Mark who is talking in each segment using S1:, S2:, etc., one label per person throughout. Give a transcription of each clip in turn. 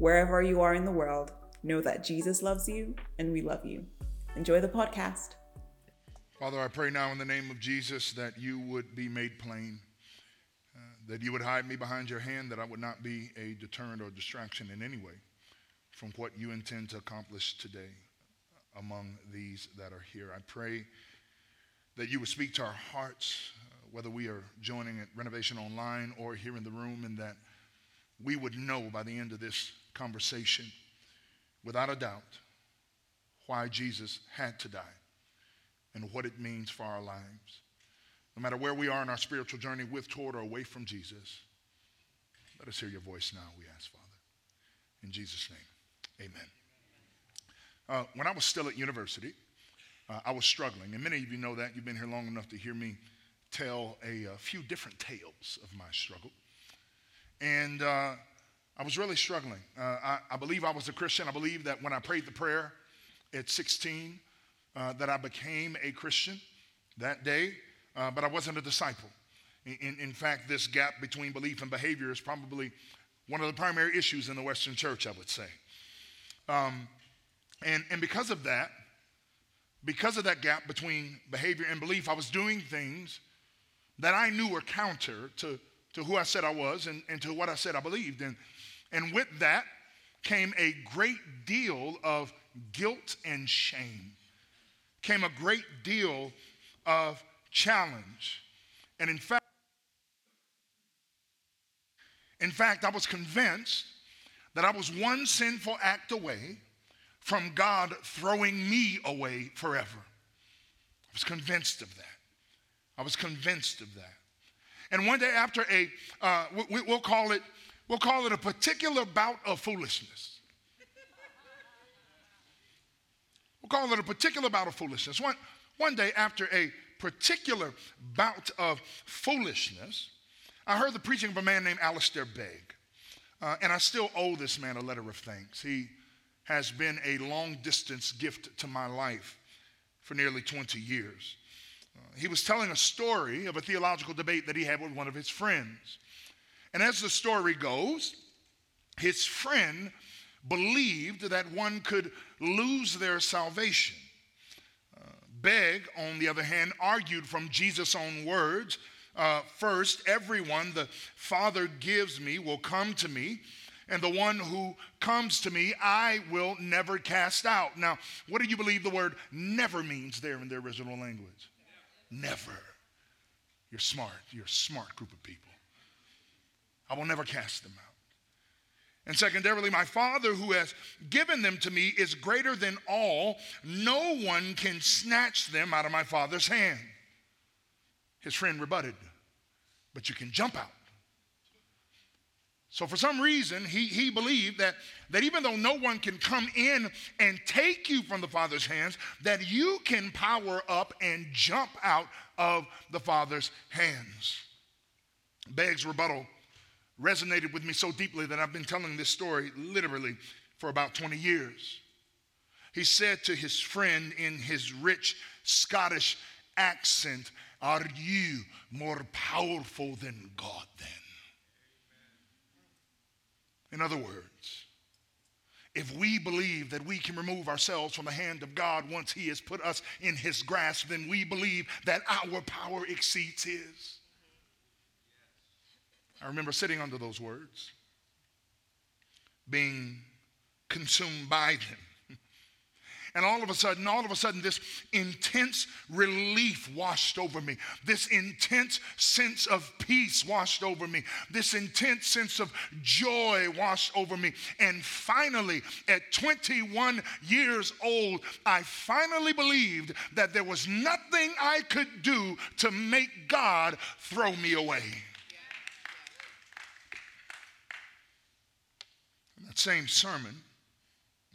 S1: Wherever you are in the world, know that Jesus loves you and we love you. Enjoy the podcast.
S2: Father, I pray now in the name of Jesus that you would be made plain that you would hide me behind your hand, that I would not be a deterrent or distraction in any way from what you intend to accomplish today among these that are here. I pray that you would speak to our hearts, uh, whether we are joining at Renovation Online or here in the room, and that we would know by the end of this conversation, without a doubt, why Jesus had to die and what it means for our lives. No matter where we are in our spiritual journey, with, toward, or away from Jesus, let us hear your voice now, we ask, Father. In Jesus' name, amen. Uh, when I was still at university, uh, I was struggling. And many of you know that. You've been here long enough to hear me tell a, a few different tales of my struggle. And uh, I was really struggling. Uh, I, I, believe I was a Christian. I believe that when I prayed the prayer at 16, uh, that I became a Christian that day uh, but I wasn't a disciple. In, in fact, this gap between belief and behavior is probably one of the primary issues in the Western church, I would say. Um, and, and because of that, because of that gap between behavior and belief, I was doing things that I knew were counter to, to who I said I was and, and to what I said I believed. And, and with that came a great deal of guilt and shame, came a great deal of challenge. And in fact, in fact, I was convinced that I was one sinful act away from God throwing me away forever. I was convinced of that. I was convinced of that. And one day after a, uh, we, will call it, we'll call it a particular bout of foolishness. We'll call it a particular bout of foolishness. One, one day after a particular bout of foolishness, I heard the preaching of a man named Alistair Begg. Uh, and I still owe this man a letter of thanks. He has been a long distance gift to my life for nearly 20 years. Uh, he was telling a story of a theological debate that he had with one of his friends. And as the story goes, his friend believed that one could lose their salvation Begg, on the other hand, argued from Jesus' own words. Uh, first, everyone the Father gives me will come to me, and the one who comes to me I will never cast out. Now, what do you believe the word never means there in the original language? Never. You're smart. You're a smart group of people. I will never cast them out. And secondarily, my Father who has given them to me is greater than all. No one can snatch them out of my Father's hand. His friend rebutted, but you can jump out. So, for some reason, he, he believed that, that even though no one can come in and take you from the Father's hands, that you can power up and jump out of the Father's hands. Begg's rebuttal resonated with me so deeply that I've been telling this story literally for about 20 years. He said to his friend in his rich Scottish accent, Are you more powerful than God then? In other words, if we believe that we can remove ourselves from the hand of God once He has put us in His grasp, then we believe that our power exceeds His. I remember sitting under those words, being consumed by them. And all of a sudden, all of a sudden, this intense relief washed over me. This intense sense of peace washed over me. This intense sense of joy washed over me. And finally, at 21 years old, I finally believed that there was nothing I could do to make God throw me away. Same sermon,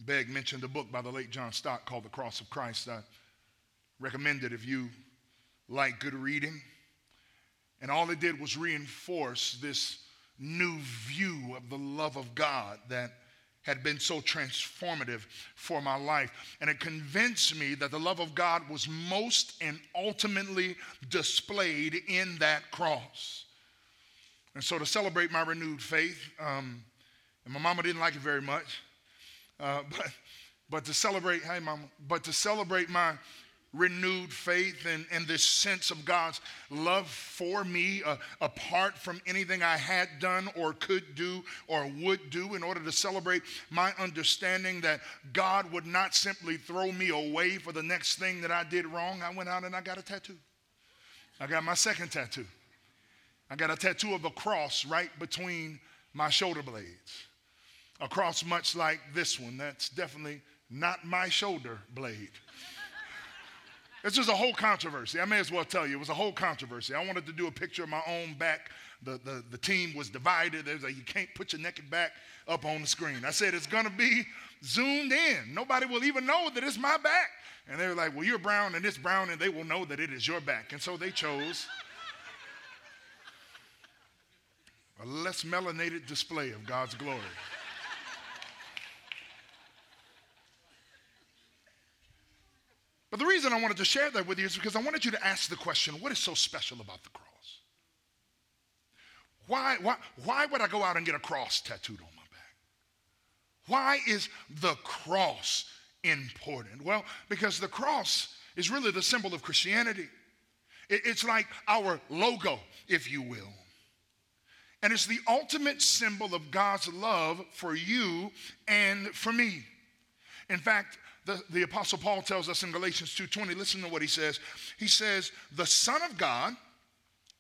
S2: Begg mentioned a book by the late John Stott called The Cross of Christ. I recommend it if you like good reading. And all it did was reinforce this new view of the love of God that had been so transformative for my life. And it convinced me that the love of God was most and ultimately displayed in that cross. And so, to celebrate my renewed faith, um, and my mama didn't like it very much, uh, but, but to celebrate, hey, mama, but to celebrate my renewed faith and, and this sense of God's love for me uh, apart from anything I had done or could do or would do in order to celebrate my understanding that God would not simply throw me away for the next thing that I did wrong. I went out and I got a tattoo. I got my second tattoo. I got a tattoo of a cross right between my shoulder blades. A cross much like this one. That's definitely not my shoulder blade. This was a whole controversy. I may as well tell you, it was a whole controversy. I wanted to do a picture of my own back. The, the, the team was divided. They was like, you can't put your naked back up on the screen. I said, it's going to be zoomed in. Nobody will even know that it's my back. And they were like, well, you're brown and it's brown, and they will know that it is your back. And so they chose a less melanated display of God's glory. But the reason I wanted to share that with you is because I wanted you to ask the question what is so special about the cross? Why, why, why would I go out and get a cross tattooed on my back? Why is the cross important? Well, because the cross is really the symbol of Christianity. It, it's like our logo, if you will. And it's the ultimate symbol of God's love for you and for me. In fact, the, the apostle paul tells us in galatians 2.20 listen to what he says. He says the son of god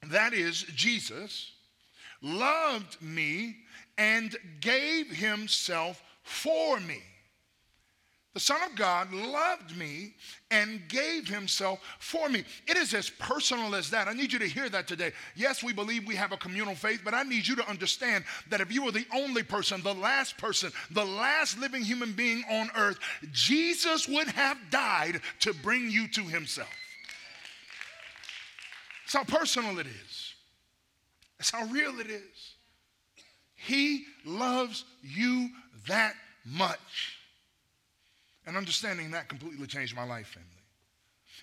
S2: that is jesus loved me and gave himself for me the Son of God loved me and gave himself for me. It is as personal as that. I need you to hear that today. Yes, we believe we have a communal faith, but I need you to understand that if you were the only person, the last person, the last living human being on earth, Jesus would have died to bring you to himself. That's how personal it is, that's how real it is. He loves you that much. And understanding that completely changed my life, family.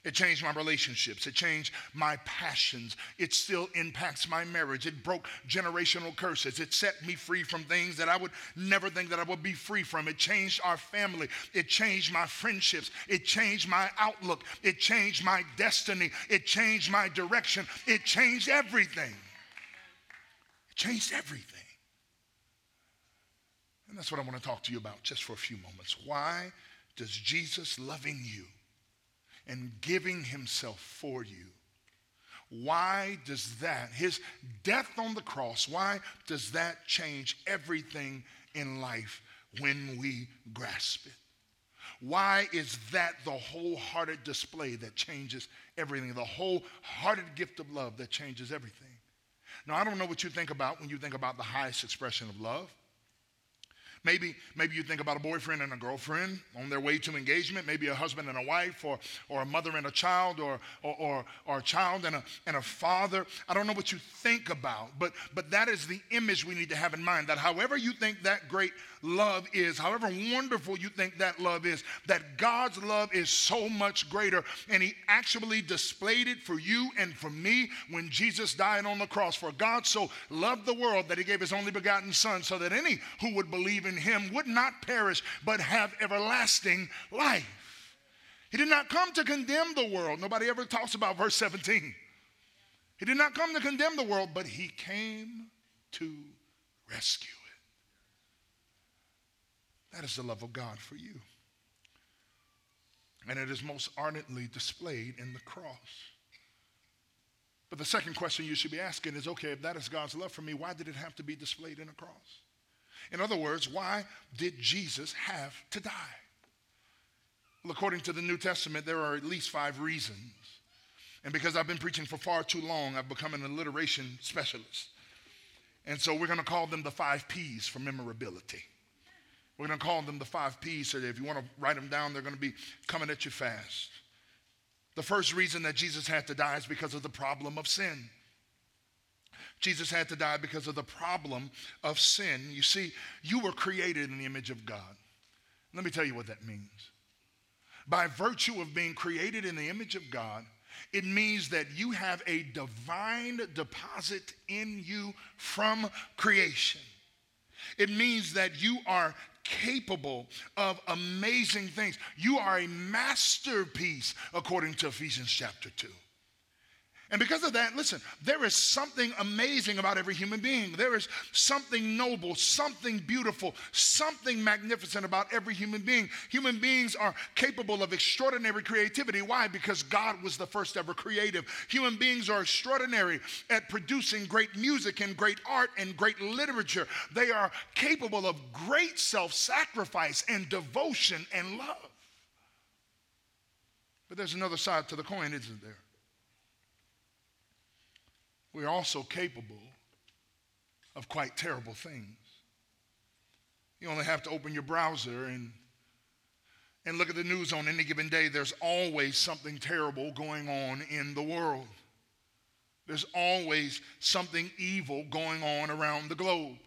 S2: It changed my relationships. It changed my passions. It still impacts my marriage. It broke generational curses. It set me free from things that I would never think that I would be free from. It changed our family. It changed my friendships. It changed my outlook. It changed my destiny. It changed my direction. It changed everything. It changed everything. And that's what I want to talk to you about just for a few moments. Why does Jesus loving you and giving himself for you, why does that, his death on the cross, why does that change everything in life when we grasp it? Why is that the wholehearted display that changes everything? The wholehearted gift of love that changes everything. Now, I don't know what you think about when you think about the highest expression of love. Maybe, maybe you think about a boyfriend and a girlfriend on their way to engagement, maybe a husband and a wife, or, or a mother and a child, or, or, or, or a child and a, and a father. I don't know what you think about, but, but that is the image we need to have in mind that however you think that great love is, however wonderful you think that love is, that God's love is so much greater, and He actually displayed it for you and for me when Jesus died on the cross. For God so loved the world that He gave His only begotten Son, so that any who would believe in him would not perish, but have everlasting life. He did not come to condemn the world. Nobody ever talks about verse 17. He did not come to condemn the world, but he came to rescue. That is the love of God for you. And it is most ardently displayed in the cross. But the second question you should be asking is okay, if that is God's love for me, why did it have to be displayed in a cross? In other words, why did Jesus have to die? Well, according to the New Testament, there are at least five reasons. And because I've been preaching for far too long, I've become an alliteration specialist. And so we're going to call them the five P's for memorability. We're going to call them the five P's so if you want to write them down, they're going to be coming at you fast. The first reason that Jesus had to die is because of the problem of sin. Jesus had to die because of the problem of sin. You see, you were created in the image of God. Let me tell you what that means. By virtue of being created in the image of God, it means that you have a divine deposit in you from creation. It means that you are capable of amazing things. You are a masterpiece, according to Ephesians chapter 2. And because of that, listen, there is something amazing about every human being. There is something noble, something beautiful, something magnificent about every human being. Human beings are capable of extraordinary creativity. Why? Because God was the first ever creative. Human beings are extraordinary at producing great music and great art and great literature. They are capable of great self sacrifice and devotion and love. But there's another side to the coin, isn't there? We're also capable of quite terrible things. You only have to open your browser and, and look at the news on any given day. There's always something terrible going on in the world. There's always something evil going on around the globe.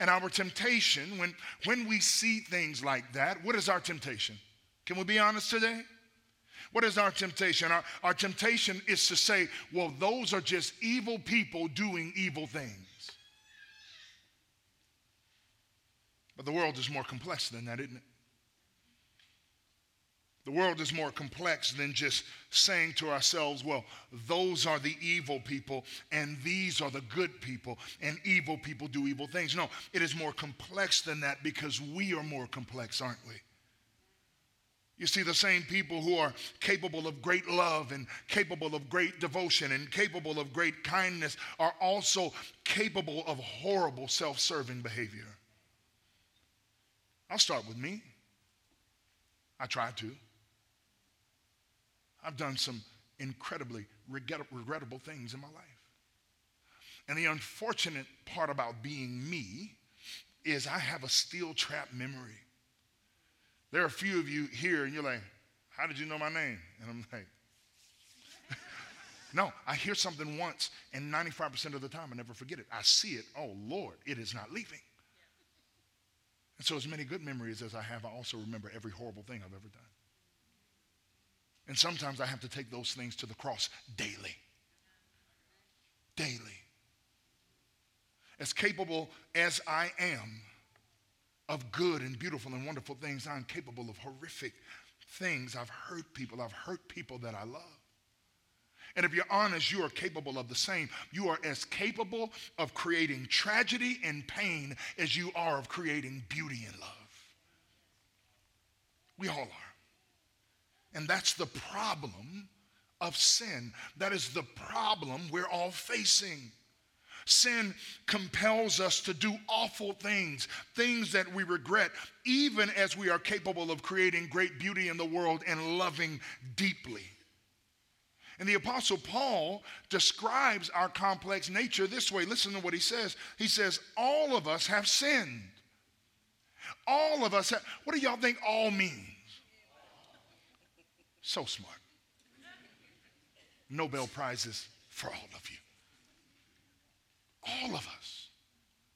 S2: And our temptation, when, when we see things like that, what is our temptation? Can we be honest today? What is our temptation? Our, our temptation is to say, well, those are just evil people doing evil things. But the world is more complex than that, isn't it? The world is more complex than just saying to ourselves, well, those are the evil people and these are the good people, and evil people do evil things. No, it is more complex than that because we are more complex, aren't we? You see, the same people who are capable of great love and capable of great devotion and capable of great kindness are also capable of horrible self serving behavior. I'll start with me. I try to. I've done some incredibly regrettable things in my life. And the unfortunate part about being me is I have a steel trap memory. There are a few of you here, and you're like, How did you know my name? And I'm like, No, I hear something once, and 95% of the time I never forget it. I see it. Oh, Lord, it is not leaving. And so, as many good memories as I have, I also remember every horrible thing I've ever done. And sometimes I have to take those things to the cross daily. Daily. As capable as I am, of good and beautiful and wonderful things. I'm capable of horrific things. I've hurt people. I've hurt people that I love. And if you're honest, you are capable of the same. You are as capable of creating tragedy and pain as you are of creating beauty and love. We all are. And that's the problem of sin. That is the problem we're all facing. Sin compels us to do awful things, things that we regret, even as we are capable of creating great beauty in the world and loving deeply. And the Apostle Paul describes our complex nature this way. Listen to what he says. He says, All of us have sinned. All of us have. What do y'all think all means? So smart. Nobel Prizes for all of you. All of us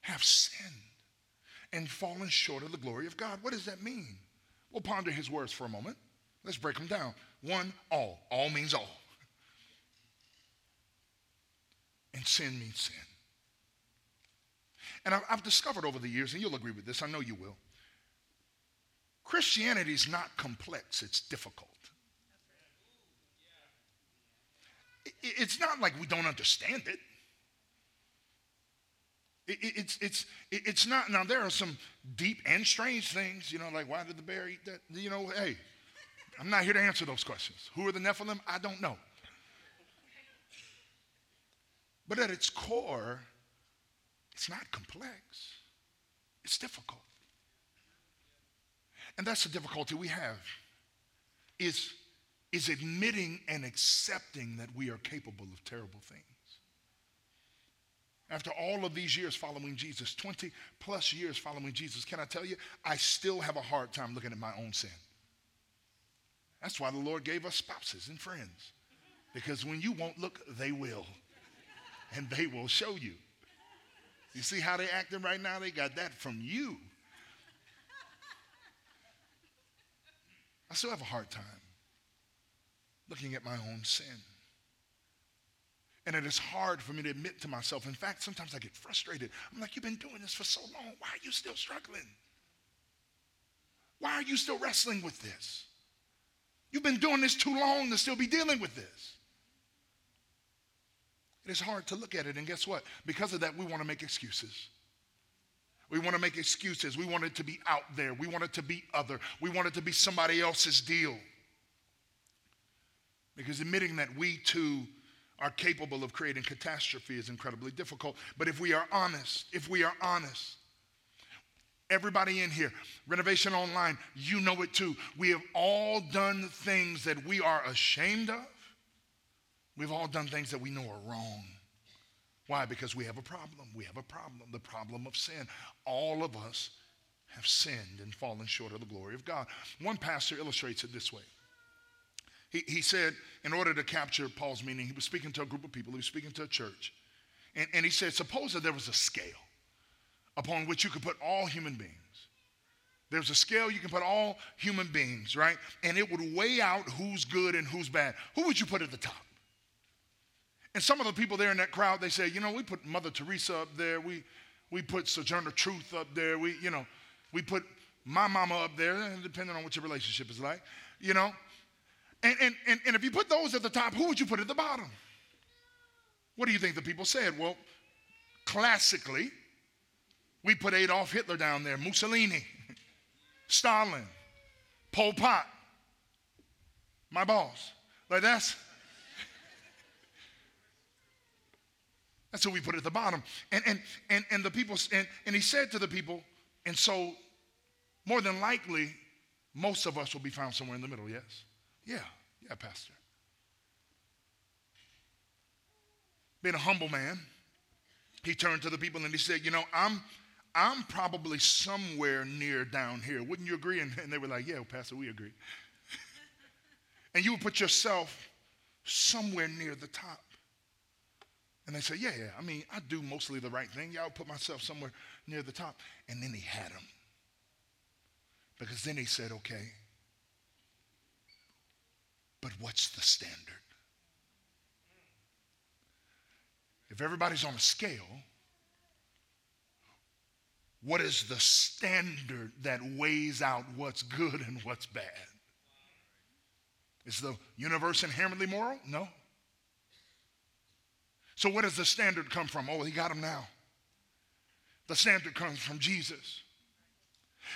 S2: have sinned and fallen short of the glory of God. What does that mean? We'll ponder his words for a moment. Let's break them down. One, all. All means all. And sin means sin. And I've discovered over the years, and you'll agree with this, I know you will. Christianity is not complex, it's difficult. It's not like we don't understand it. It, it, it's, it's, it's not, now there are some deep and strange things, you know, like why did the bear eat that? You know, hey, I'm not here to answer those questions. Who are the Nephilim? I don't know. But at its core, it's not complex, it's difficult. And that's the difficulty we have is, is admitting and accepting that we are capable of terrible things. After all of these years following Jesus, 20 plus years following Jesus, can I tell you, I still have a hard time looking at my own sin. That's why the Lord gave us spouses and friends. Because when you won't look, they will. And they will show you. You see how they're acting right now? They got that from you. I still have a hard time looking at my own sin. And it is hard for me to admit to myself. In fact, sometimes I get frustrated. I'm like, you've been doing this for so long. Why are you still struggling? Why are you still wrestling with this? You've been doing this too long to still be dealing with this. It is hard to look at it. And guess what? Because of that, we want to make excuses. We want to make excuses. We want it to be out there. We want it to be other. We want it to be somebody else's deal. Because admitting that we too are capable of creating catastrophe is incredibly difficult. But if we are honest, if we are honest, everybody in here, Renovation Online, you know it too. We have all done things that we are ashamed of. We've all done things that we know are wrong. Why? Because we have a problem. We have a problem, the problem of sin. All of us have sinned and fallen short of the glory of God. One pastor illustrates it this way. He, he said, in order to capture Paul's meaning, he was speaking to a group of people, he was speaking to a church. And, and he said, Suppose that there was a scale upon which you could put all human beings. There's a scale you can put all human beings, right? And it would weigh out who's good and who's bad. Who would you put at the top? And some of the people there in that crowd, they say, you know, we put Mother Teresa up there. We, we put Sojourner Truth up there. We, you know, we put my mama up there, depending on what your relationship is like, you know. And, and, and, and if you put those at the top, who would you put at the bottom? What do you think the people said? Well, classically, we put Adolf Hitler down there, Mussolini, Stalin, Pol Pot, my boss. Like that's that's who we put at the bottom. And and and, and the people and, and he said to the people, and so more than likely, most of us will be found somewhere in the middle, yes? Yeah, yeah, Pastor. Being a humble man, he turned to the people and he said, You know, I'm I'm probably somewhere near down here. Wouldn't you agree? And, and they were like, Yeah, Pastor, we agree. and you would put yourself somewhere near the top. And they say, Yeah, yeah, I mean, I do mostly the right thing. Yeah, I'll put myself somewhere near the top. And then he had him. Because then he said, Okay, but what's the standard? If everybody's on a scale, what is the standard that weighs out what's good and what's bad? Is the universe inherently moral? No. So, where does the standard come from? Oh, he got him now. The standard comes from Jesus.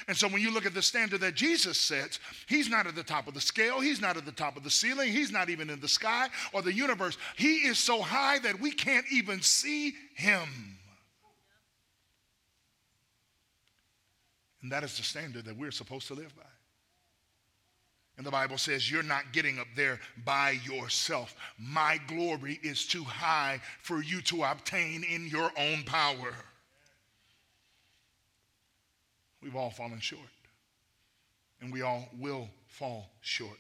S2: And so when you look at the standard that Jesus sets, he's not at the top of the scale, he's not at the top of the ceiling, he's not even in the sky or the universe. He is so high that we can't even see him. And that is the standard that we're supposed to live by. And the Bible says, You're not getting up there by yourself. My glory is too high for you to obtain in your own power. We've all fallen short. And we all will fall short.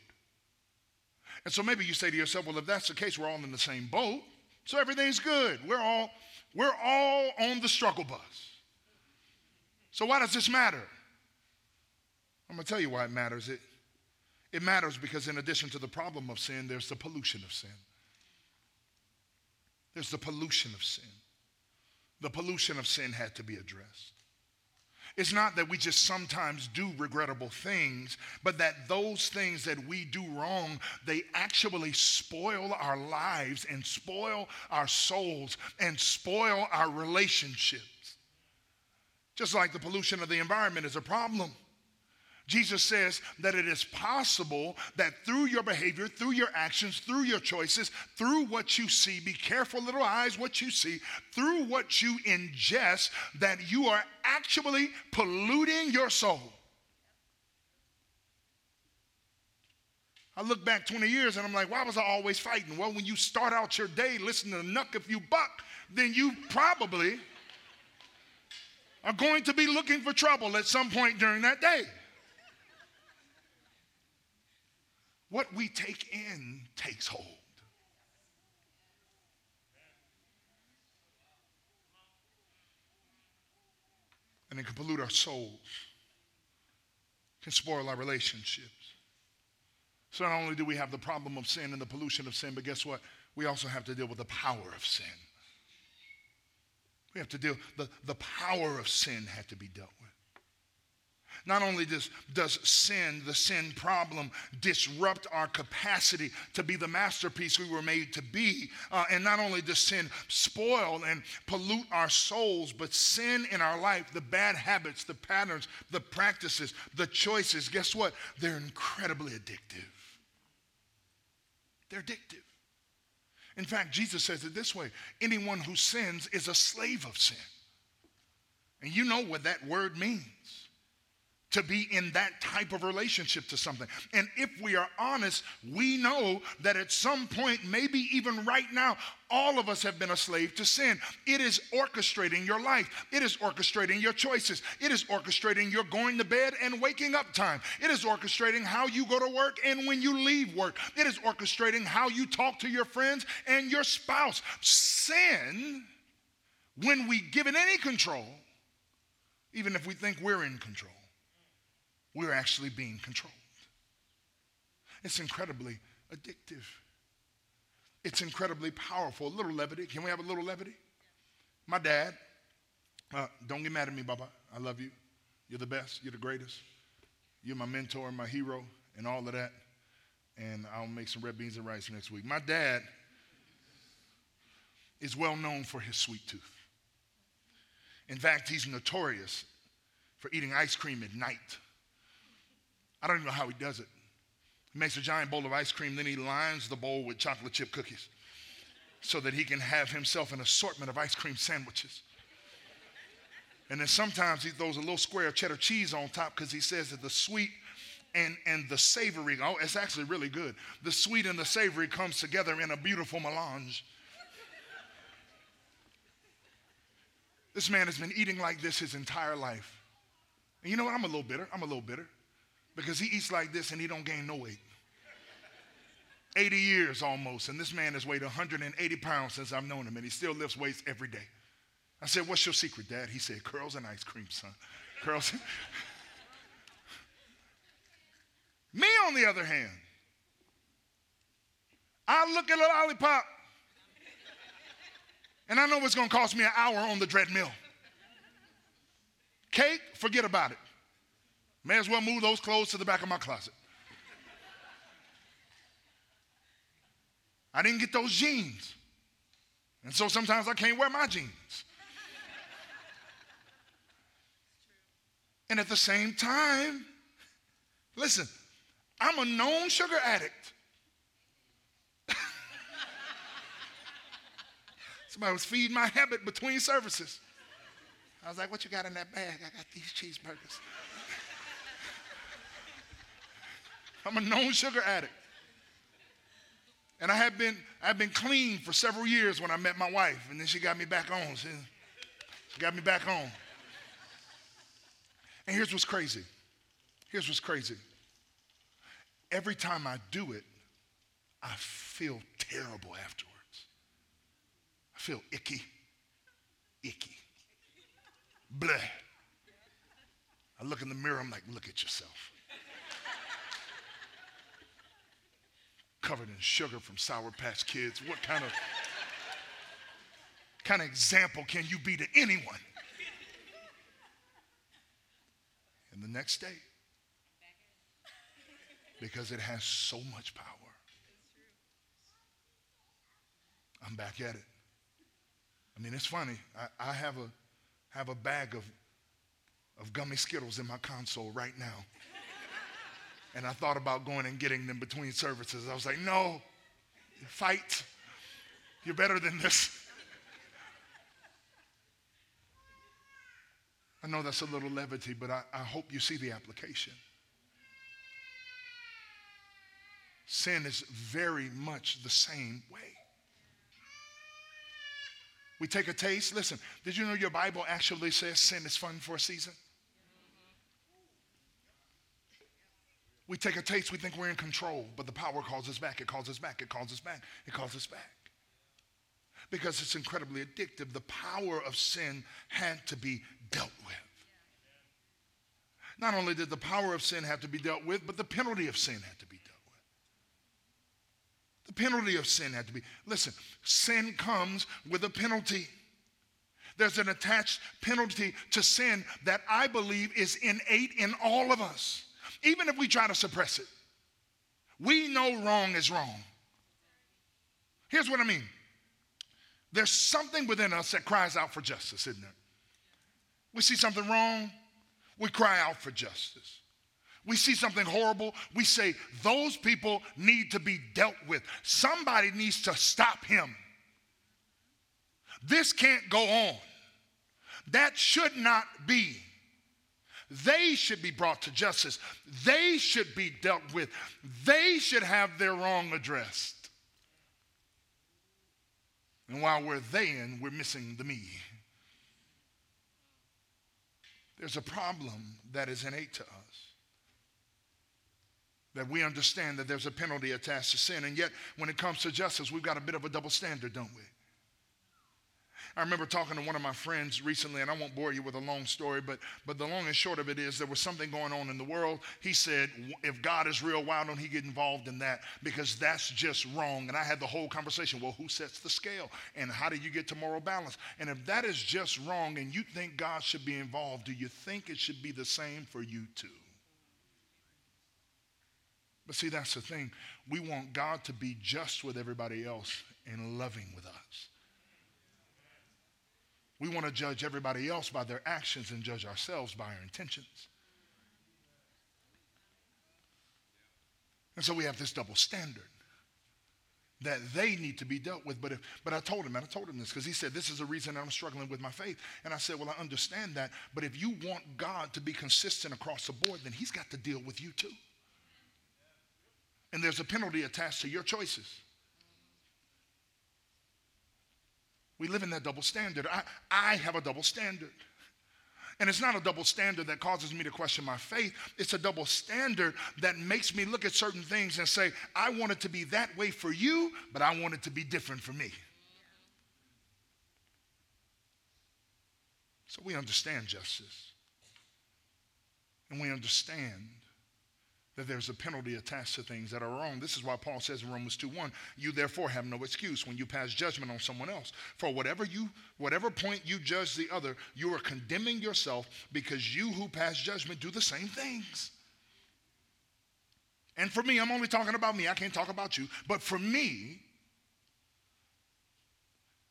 S2: And so maybe you say to yourself, well, if that's the case, we're all in the same boat. So everything's good. We're all, we're all on the struggle bus. So why does this matter? I'm going to tell you why it matters. It, it matters because, in addition to the problem of sin, there's the pollution of sin. There's the pollution of sin. The pollution of sin had to be addressed. It's not that we just sometimes do regrettable things, but that those things that we do wrong, they actually spoil our lives and spoil our souls and spoil our relationships. Just like the pollution of the environment is a problem. Jesus says that it is possible that through your behavior, through your actions, through your choices, through what you see, be careful, little eyes, what you see, through what you ingest, that you are actually polluting your soul. I look back 20 years and I'm like, why was I always fighting? Well, when you start out your day listening to Knuck If You Buck, then you probably are going to be looking for trouble at some point during that day. What we take in takes hold. And it can pollute our souls, can spoil our relationships. So not only do we have the problem of sin and the pollution of sin, but guess what? We also have to deal with the power of sin. We have to deal, the, the power of sin had to be dealt with. Not only does, does sin, the sin problem, disrupt our capacity to be the masterpiece we were made to be, uh, and not only does sin spoil and pollute our souls, but sin in our life, the bad habits, the patterns, the practices, the choices, guess what? They're incredibly addictive. They're addictive. In fact, Jesus says it this way anyone who sins is a slave of sin. And you know what that word means to be in that type of relationship to something. And if we are honest, we know that at some point, maybe even right now, all of us have been a slave to sin. It is orchestrating your life, it is orchestrating your choices, it is orchestrating your going to bed and waking up time, it is orchestrating how you go to work and when you leave work, it is orchestrating how you talk to your friends and your spouse. Sin, when we give it any control, even if we think we're in control we're actually being controlled. It's incredibly addictive. It's incredibly powerful. A little levity. Can we have a little levity? My dad, uh, don't get mad at me, Baba. I love you. You're the best. You're the greatest. You're my mentor, and my hero, and all of that. And I'll make some red beans and rice next week. My dad is well known for his sweet tooth. In fact, he's notorious for eating ice cream at night. I don't even know how he does it. He makes a giant bowl of ice cream, then he lines the bowl with chocolate chip cookies so that he can have himself an assortment of ice cream sandwiches. And then sometimes he throws a little square of cheddar cheese on top because he says that the sweet and, and the savory, oh, it's actually really good. The sweet and the savory comes together in a beautiful melange. This man has been eating like this his entire life. And you know what? I'm a little bitter. I'm a little bitter because he eats like this and he don't gain no weight. 80 years almost, and this man has weighed 180 pounds since I've known him, and he still lifts weights every day. I said, What's your secret, Dad? He said, Curls and ice cream, son. Curls. Me, on the other hand, I look at a lollipop, and I know it's gonna cost me an hour on the treadmill. Cake, forget about it. May as well move those clothes to the back of my closet. I didn't get those jeans. And so sometimes I can't wear my jeans. And at the same time, listen, I'm a known sugar addict. Somebody was feeding my habit between services. I was like, What you got in that bag? I got these cheeseburgers. I'm a known sugar addict. And I have been, I've been clean for several years when I met my wife, and then she got me back on. She, she got me back on. And here's what's crazy. Here's what's crazy. Every time I do it, I feel terrible afterwards. I feel icky, icky, bleh. I look in the mirror, I'm like, look at yourself. Covered in sugar from Sour Patch Kids. What kind of kind of example can you be to anyone? And the next day, because it has so much power, I'm back at it. I mean, it's funny. I, I have a have a bag of of gummy Skittles in my console right now. And I thought about going and getting them between services. I was like, no, fight. You're better than this. I know that's a little levity, but I, I hope you see the application. Sin is very much the same way. We take a taste. Listen, did you know your Bible actually says sin is fun for a season? We take a taste, we think we're in control, but the power calls us back. It calls us back. It calls us back. It calls us back. Because it's incredibly addictive. The power of sin had to be dealt with. Not only did the power of sin have to be dealt with, but the penalty of sin had to be dealt with. The penalty of sin had to be. Listen, sin comes with a penalty. There's an attached penalty to sin that I believe is innate in all of us even if we try to suppress it. We know wrong is wrong. Here's what I mean there's something within us that cries out for justice, isn't there? We see something wrong, we cry out for justice. We see something horrible, we say, those people need to be dealt with. Somebody needs to stop him. This can't go on. That should not be. They should be brought to justice. They should be dealt with. They should have their wrong addressed. And while we're then, we're missing the me. There's a problem that is innate to us. That we understand that there's a penalty attached to sin. And yet, when it comes to justice, we've got a bit of a double standard, don't we? I remember talking to one of my friends recently, and I won't bore you with a long story, but, but the long and short of it is there was something going on in the world. He said, if God is real, why don't he get involved in that? Because that's just wrong. And I had the whole conversation. Well, who sets the scale? And how do you get to moral balance? And if that is just wrong and you think God should be involved, do you think it should be the same for you too? But see, that's the thing. We want God to be just with everybody else and loving with us. We want to judge everybody else by their actions and judge ourselves by our intentions. And so we have this double standard that they need to be dealt with. But if, but I told him, and I told him this because he said, This is the reason I'm struggling with my faith. And I said, Well, I understand that. But if you want God to be consistent across the board, then he's got to deal with you too. And there's a penalty attached to your choices. We live in that double standard. I, I have a double standard. And it's not a double standard that causes me to question my faith. It's a double standard that makes me look at certain things and say, I want it to be that way for you, but I want it to be different for me. So we understand justice. And we understand that there's a penalty attached to things that are wrong. This is why Paul says in Romans 2:1, you therefore have no excuse when you pass judgment on someone else. For whatever you whatever point you judge the other, you are condemning yourself because you who pass judgment do the same things. And for me, I'm only talking about me. I can't talk about you. But for me,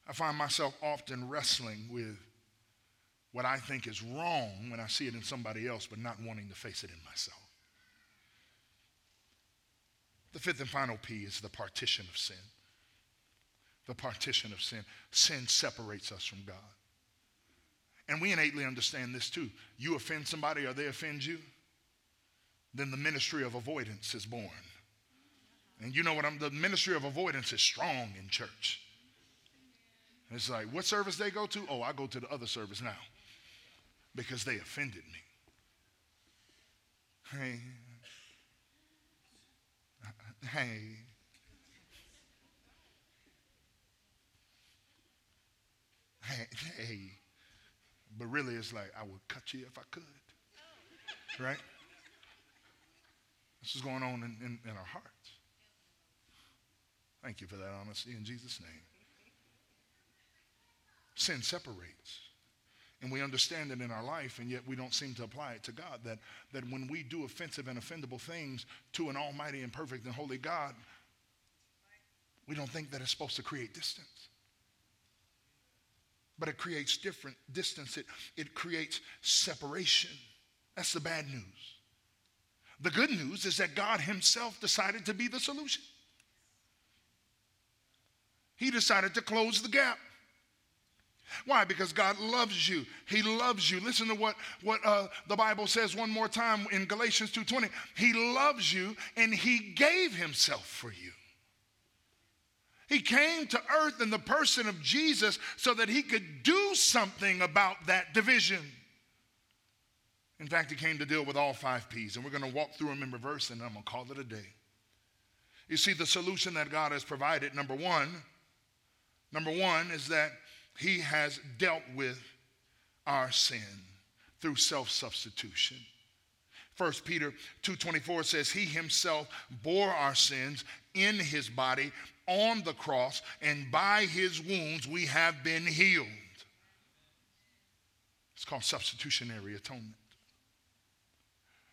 S2: I find myself often wrestling with what I think is wrong when I see it in somebody else, but not wanting to face it in myself. The fifth and final P is the partition of sin. The partition of sin. Sin separates us from God. And we innately understand this too. You offend somebody or they offend you, then the ministry of avoidance is born. And you know what I'm the ministry of avoidance is strong in church. It's like, what service they go to? Oh, I go to the other service now because they offended me. Hey, Hey. Hey. But really, it's like, I would cut you if I could. Right? This is going on in, in, in our hearts. Thank you for that honesty in Jesus' name. Sin separates. And we understand it in our life, and yet we don't seem to apply it to God. That, that when we do offensive and offendable things to an almighty and perfect and holy God, we don't think that it's supposed to create distance. But it creates different distance, it, it creates separation. That's the bad news. The good news is that God Himself decided to be the solution. He decided to close the gap. Why? Because God loves you. He loves you. Listen to what, what uh, the Bible says one more time in Galatians 2.20. He loves you and he gave himself for you. He came to earth in the person of Jesus so that he could do something about that division. In fact, he came to deal with all five P's, and we're going to walk through them in reverse, and I'm going to call it a day. You see, the solution that God has provided, number one, number one is that he has dealt with our sin through self-substitution. 1 Peter 2:24 says he himself bore our sins in his body on the cross and by his wounds we have been healed. It's called substitutionary atonement.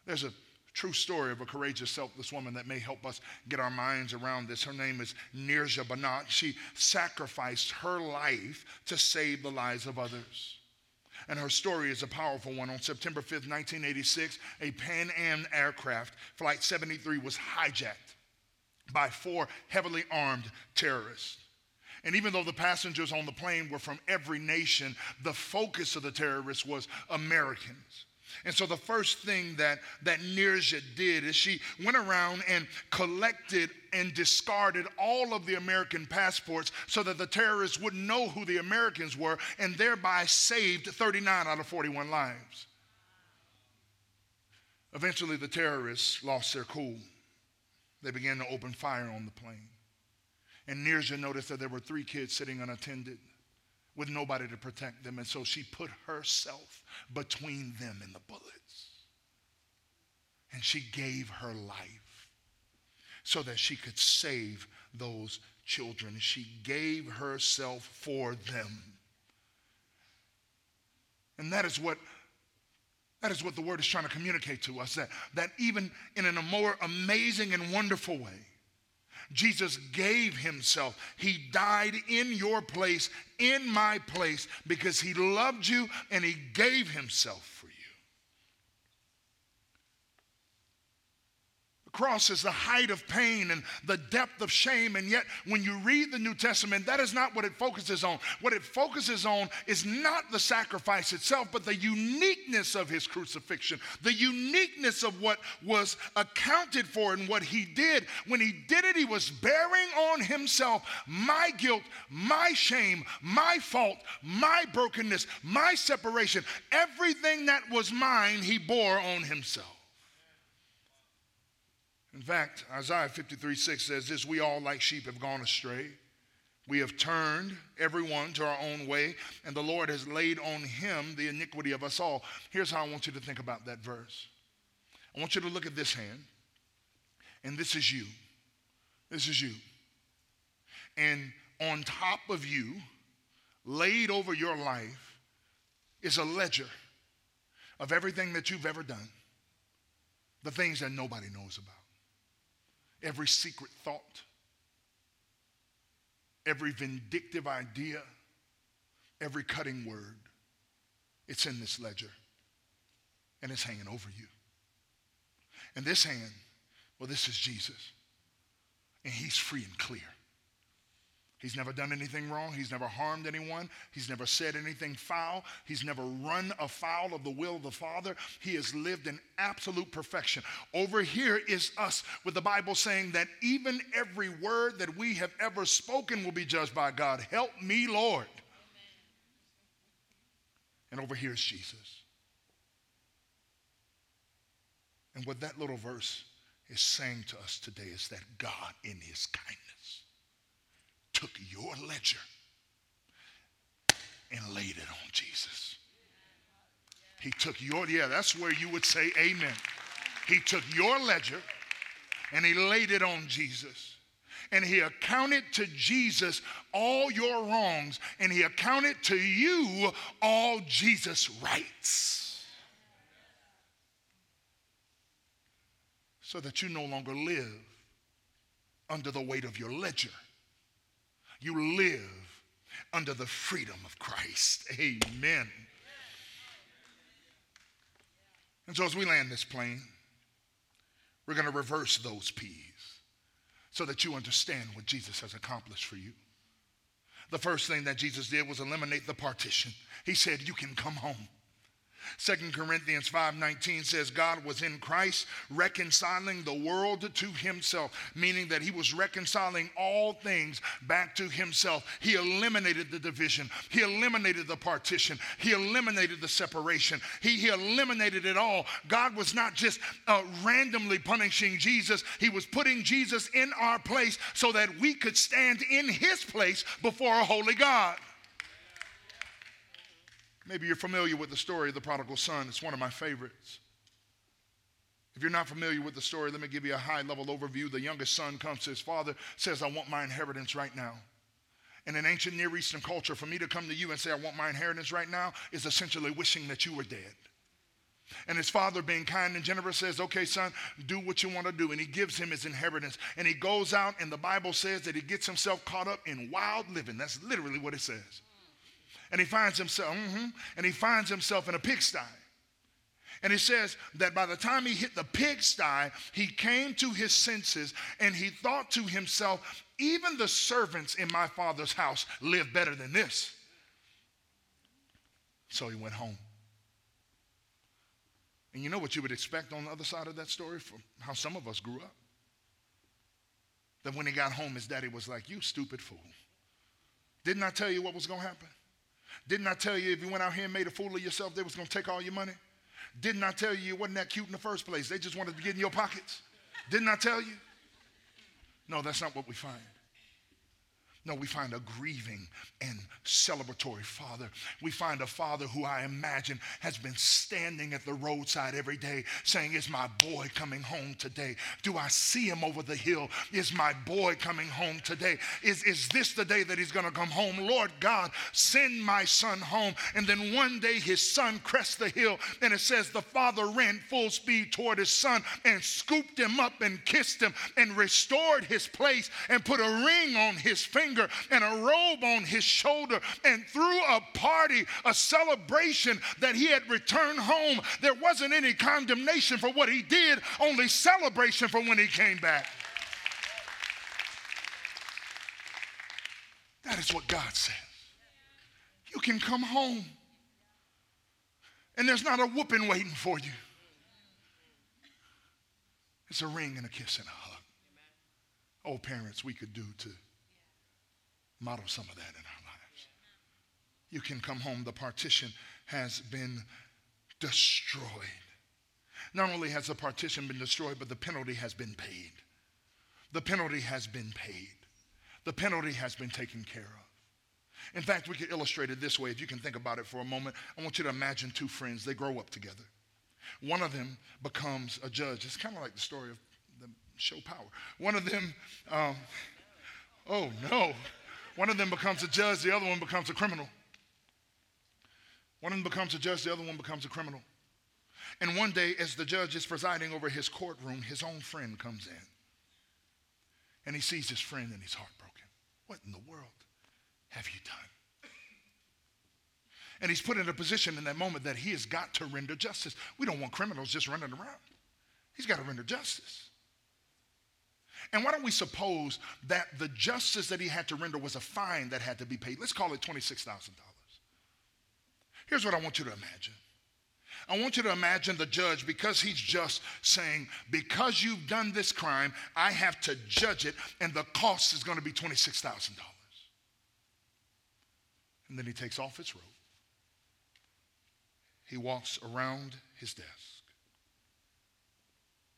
S2: There's a true story of a courageous, selfless woman that may help us get our minds around this. Her name is Neerja Bhanot. She sacrificed her life to save the lives of others. And her story is a powerful one. On September 5th, 1986, a Pan Am aircraft, Flight 73, was hijacked by four heavily armed terrorists. And even though the passengers on the plane were from every nation, the focus of the terrorists was Americans. And so the first thing that, that Neerja did is she went around and collected and discarded all of the American passports so that the terrorists wouldn't know who the Americans were and thereby saved 39 out of 41 lives. Eventually, the terrorists lost their cool. They began to open fire on the plane. And Neerja noticed that there were three kids sitting unattended with nobody to protect them. And so she put herself between them and the bullets. And she gave her life so that she could save those children. She gave herself for them. And that is what that is what the word is trying to communicate to us that, that even in a more amazing and wonderful way, Jesus gave himself. He died in your place, in my place, because he loved you and he gave himself cross is the height of pain and the depth of shame. And yet, when you read the New Testament, that is not what it focuses on. What it focuses on is not the sacrifice itself, but the uniqueness of his crucifixion, the uniqueness of what was accounted for and what he did. When he did it, he was bearing on himself my guilt, my shame, my fault, my brokenness, my separation. Everything that was mine, he bore on himself. In fact, Isaiah 53 6 says this We all, like sheep, have gone astray. We have turned everyone to our own way, and the Lord has laid on him the iniquity of us all. Here's how I want you to think about that verse I want you to look at this hand, and this is you. This is you. And on top of you, laid over your life, is a ledger of everything that you've ever done, the things that nobody knows about every secret thought, every vindictive idea, every cutting word. It's in this ledger and it's hanging over you. And this hand, well, this is Jesus. And he's free and clear. He's never done anything wrong. He's never harmed anyone. He's never said anything foul. He's never run afoul of the will of the Father. He has lived in absolute perfection. Over here is us with the Bible saying that even every word that we have ever spoken will be judged by God. Help me, Lord. Amen. And over here is Jesus. And what that little verse is saying to us today is that God, in his kindness, took your ledger and laid it on Jesus. He took your, yeah, that's where you would say amen. He took your ledger and he laid it on Jesus. And he accounted to Jesus all your wrongs, and he accounted to you all Jesus' rights. So that you no longer live under the weight of your ledger you live under the freedom of Christ. Amen. And so as we land this plane, we're going to reverse those P's so that you understand what Jesus has accomplished for you. The first thing that Jesus did was eliminate the partition. He said, You can come home. Second Corinthians 5:19 says God was in Christ reconciling the world to himself, meaning that he was reconciling all things back to himself. He eliminated the division. He eliminated the partition. He eliminated the separation. He, he eliminated it all. God was not just uh, randomly punishing Jesus. He was putting Jesus in our place so that we could stand in his place before a holy God. Maybe you're familiar with the story of the prodigal son. It's one of my favorites. If you're not familiar with the story, let me give you a high level overview. The youngest son comes to his father, says, I want my inheritance right now. In an ancient Near Eastern culture, for me to come to you and say, I want my inheritance right now, is essentially wishing that you were dead. And his father, being kind and generous, says, Okay, son, do what you want to do. And he gives him his inheritance. And he goes out, and the Bible says that he gets himself caught up in wild living. That's literally what it says and he finds himself, mm-hmm, and he finds himself in a pigsty. And he says that by the time he hit the pigsty, he came to his senses and he thought to himself, even the servants in my father's house live better than this. So he went home. And you know what you would expect on the other side of that story from how some of us grew up? That when he got home, his daddy was like, You stupid fool. Didn't I tell you what was going to happen? Didn't I tell you if you went out here and made a fool of yourself, they was going to take all your money? Didn't I tell you it wasn't that cute in the first place? They just wanted to get in your pockets. Didn't I tell you? No, that's not what we find. No, we find a grieving and celebratory father. We find a father who I imagine has been standing at the roadside every day saying, Is my boy coming home today? Do I see him over the hill? Is my boy coming home today? Is, is this the day that he's going to come home? Lord God, send my son home. And then one day his son crests the hill and it says, The father ran full speed toward his son and scooped him up and kissed him and restored his place and put a ring on his finger finger and a robe on his shoulder and threw a party, a celebration that he had returned home. There wasn't any condemnation for what he did, only celebration for when he came back. That is what God says. You can come home, and there's not a whooping waiting for you. It's a ring and a kiss and a hug. Oh, parents, we could do too model some of that in our lives. You can come home, the partition has been destroyed. Not only has the partition been destroyed, but the penalty has been paid. The penalty has been paid. The penalty has been taken care of. In fact, we could illustrate it this way. If you can think about it for a moment, I want you to imagine two friends. They grow up together. One of them becomes a judge. It's kind of like the story of the show Power. One of them, um, oh no, one of them becomes a judge, the other one becomes a criminal. One of them becomes a judge, the other one becomes a criminal. And one day, as the judge is presiding over his courtroom, his own friend comes in. And he sees his friend and he's heartbroken. What in the world have you done? And he's put in a position in that moment that he has got to render justice. We don't want criminals just running around. He's got to render justice. And why don't we suppose that the justice that he had to render was a fine that had to be paid? Let's call it $26,000. Here's what I want you to imagine. I want you to imagine the judge, because he's just saying, because you've done this crime, I have to judge it, and the cost is going to be $26,000. And then he takes off his robe. He walks around his desk.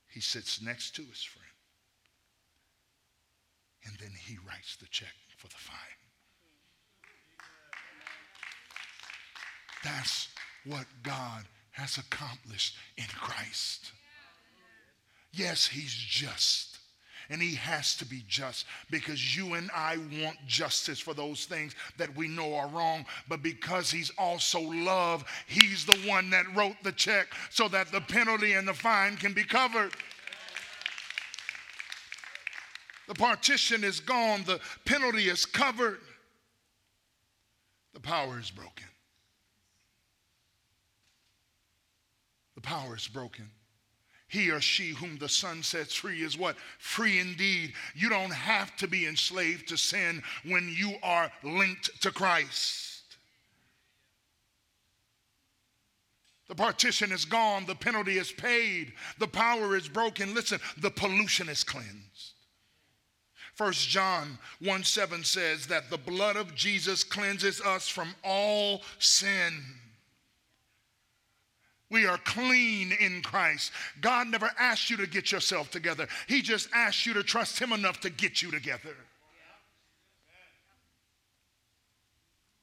S2: He sits next to his friend and then he writes the check for the fine. That's what God has accomplished in Christ. Yes, he's just. And he has to be just because you and I want justice for those things that we know are wrong. But because he's also love, he's the one that wrote the check so that the penalty and the fine can be covered. The partition is gone. The penalty is covered. The power is broken. The power is broken. He or she whom the Son sets free is what? Free indeed. You don't have to be enslaved to sin when you are linked to Christ. The partition is gone, the penalty is paid, the power is broken. Listen, the pollution is cleansed. First John 1 7 says that the blood of Jesus cleanses us from all sin. We are clean in Christ. God never asked you to get yourself together. He just asked you to trust Him enough to get you together.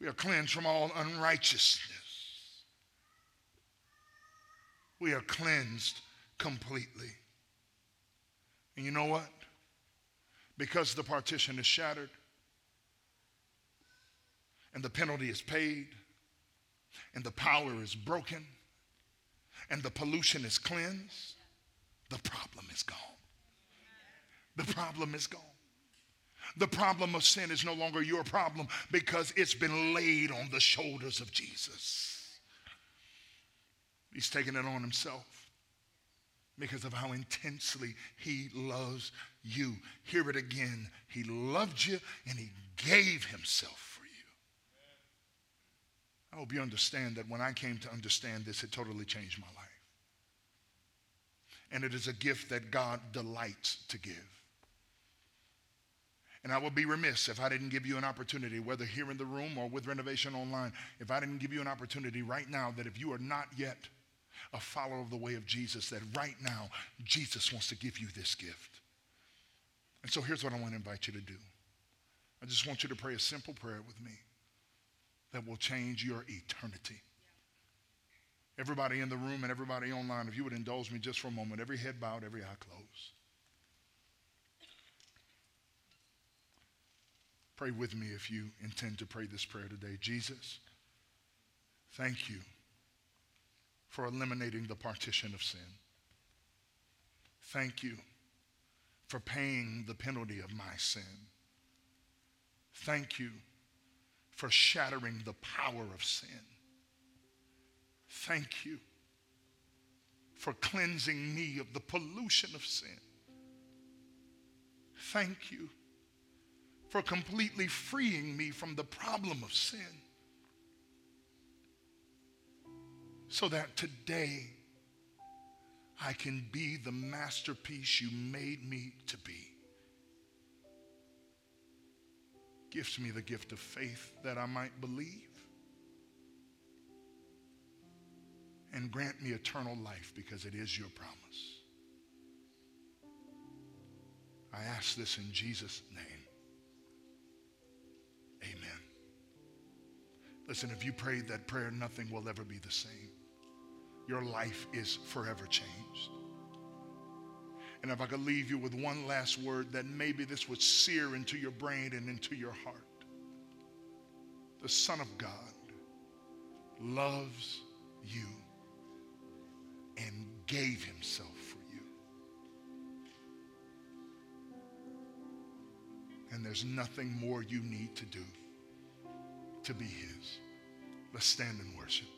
S2: We are cleansed from all unrighteousness. We are cleansed completely. And you know what? Because the partition is shattered and the penalty is paid and the power is broken and the pollution is cleansed, the problem is gone. The problem is gone. The problem of sin is no longer your problem because it's been laid on the shoulders of Jesus. He's taken it on himself because of how intensely he loves you. Hear it again. He loved you and he gave himself for you. I hope you understand that when I came to understand this, it totally changed my life and it is a gift that God delights to give. And I would be remiss if I didn't give you an opportunity, whether here in the room or with Renovation Online, if I didn't give you an opportunity right now that if you are not yet a follower of the way of Jesus, that right now Jesus wants to give you this gift. And so here's what I want to invite you to do I just want you to pray a simple prayer with me that will change your eternity. Everybody in the room and everybody online, if you would indulge me just for a moment, every head bowed, every eye closed. Pray with me if you intend to pray this prayer today. Jesus, thank you for eliminating the partition of sin. Thank you for paying the penalty of my sin. Thank you for shattering the power of sin. Thank you for cleansing me of the pollution of sin. Thank you for completely freeing me from the problem of sin. So that today I can be the masterpiece you made me to be. Gift me the gift of faith that I might believe. and grant me eternal life because it is your promise. I ask this in Jesus' name. Amen. Listen, if you prayed that prayer, nothing will ever be the same. Your life is forever changed. And if I could leave you with one last word that maybe this would sear into your brain and into your heart. The Son of God loves you and gave himself for you. And there's nothing more you need to do to be his. Let's stand and worship.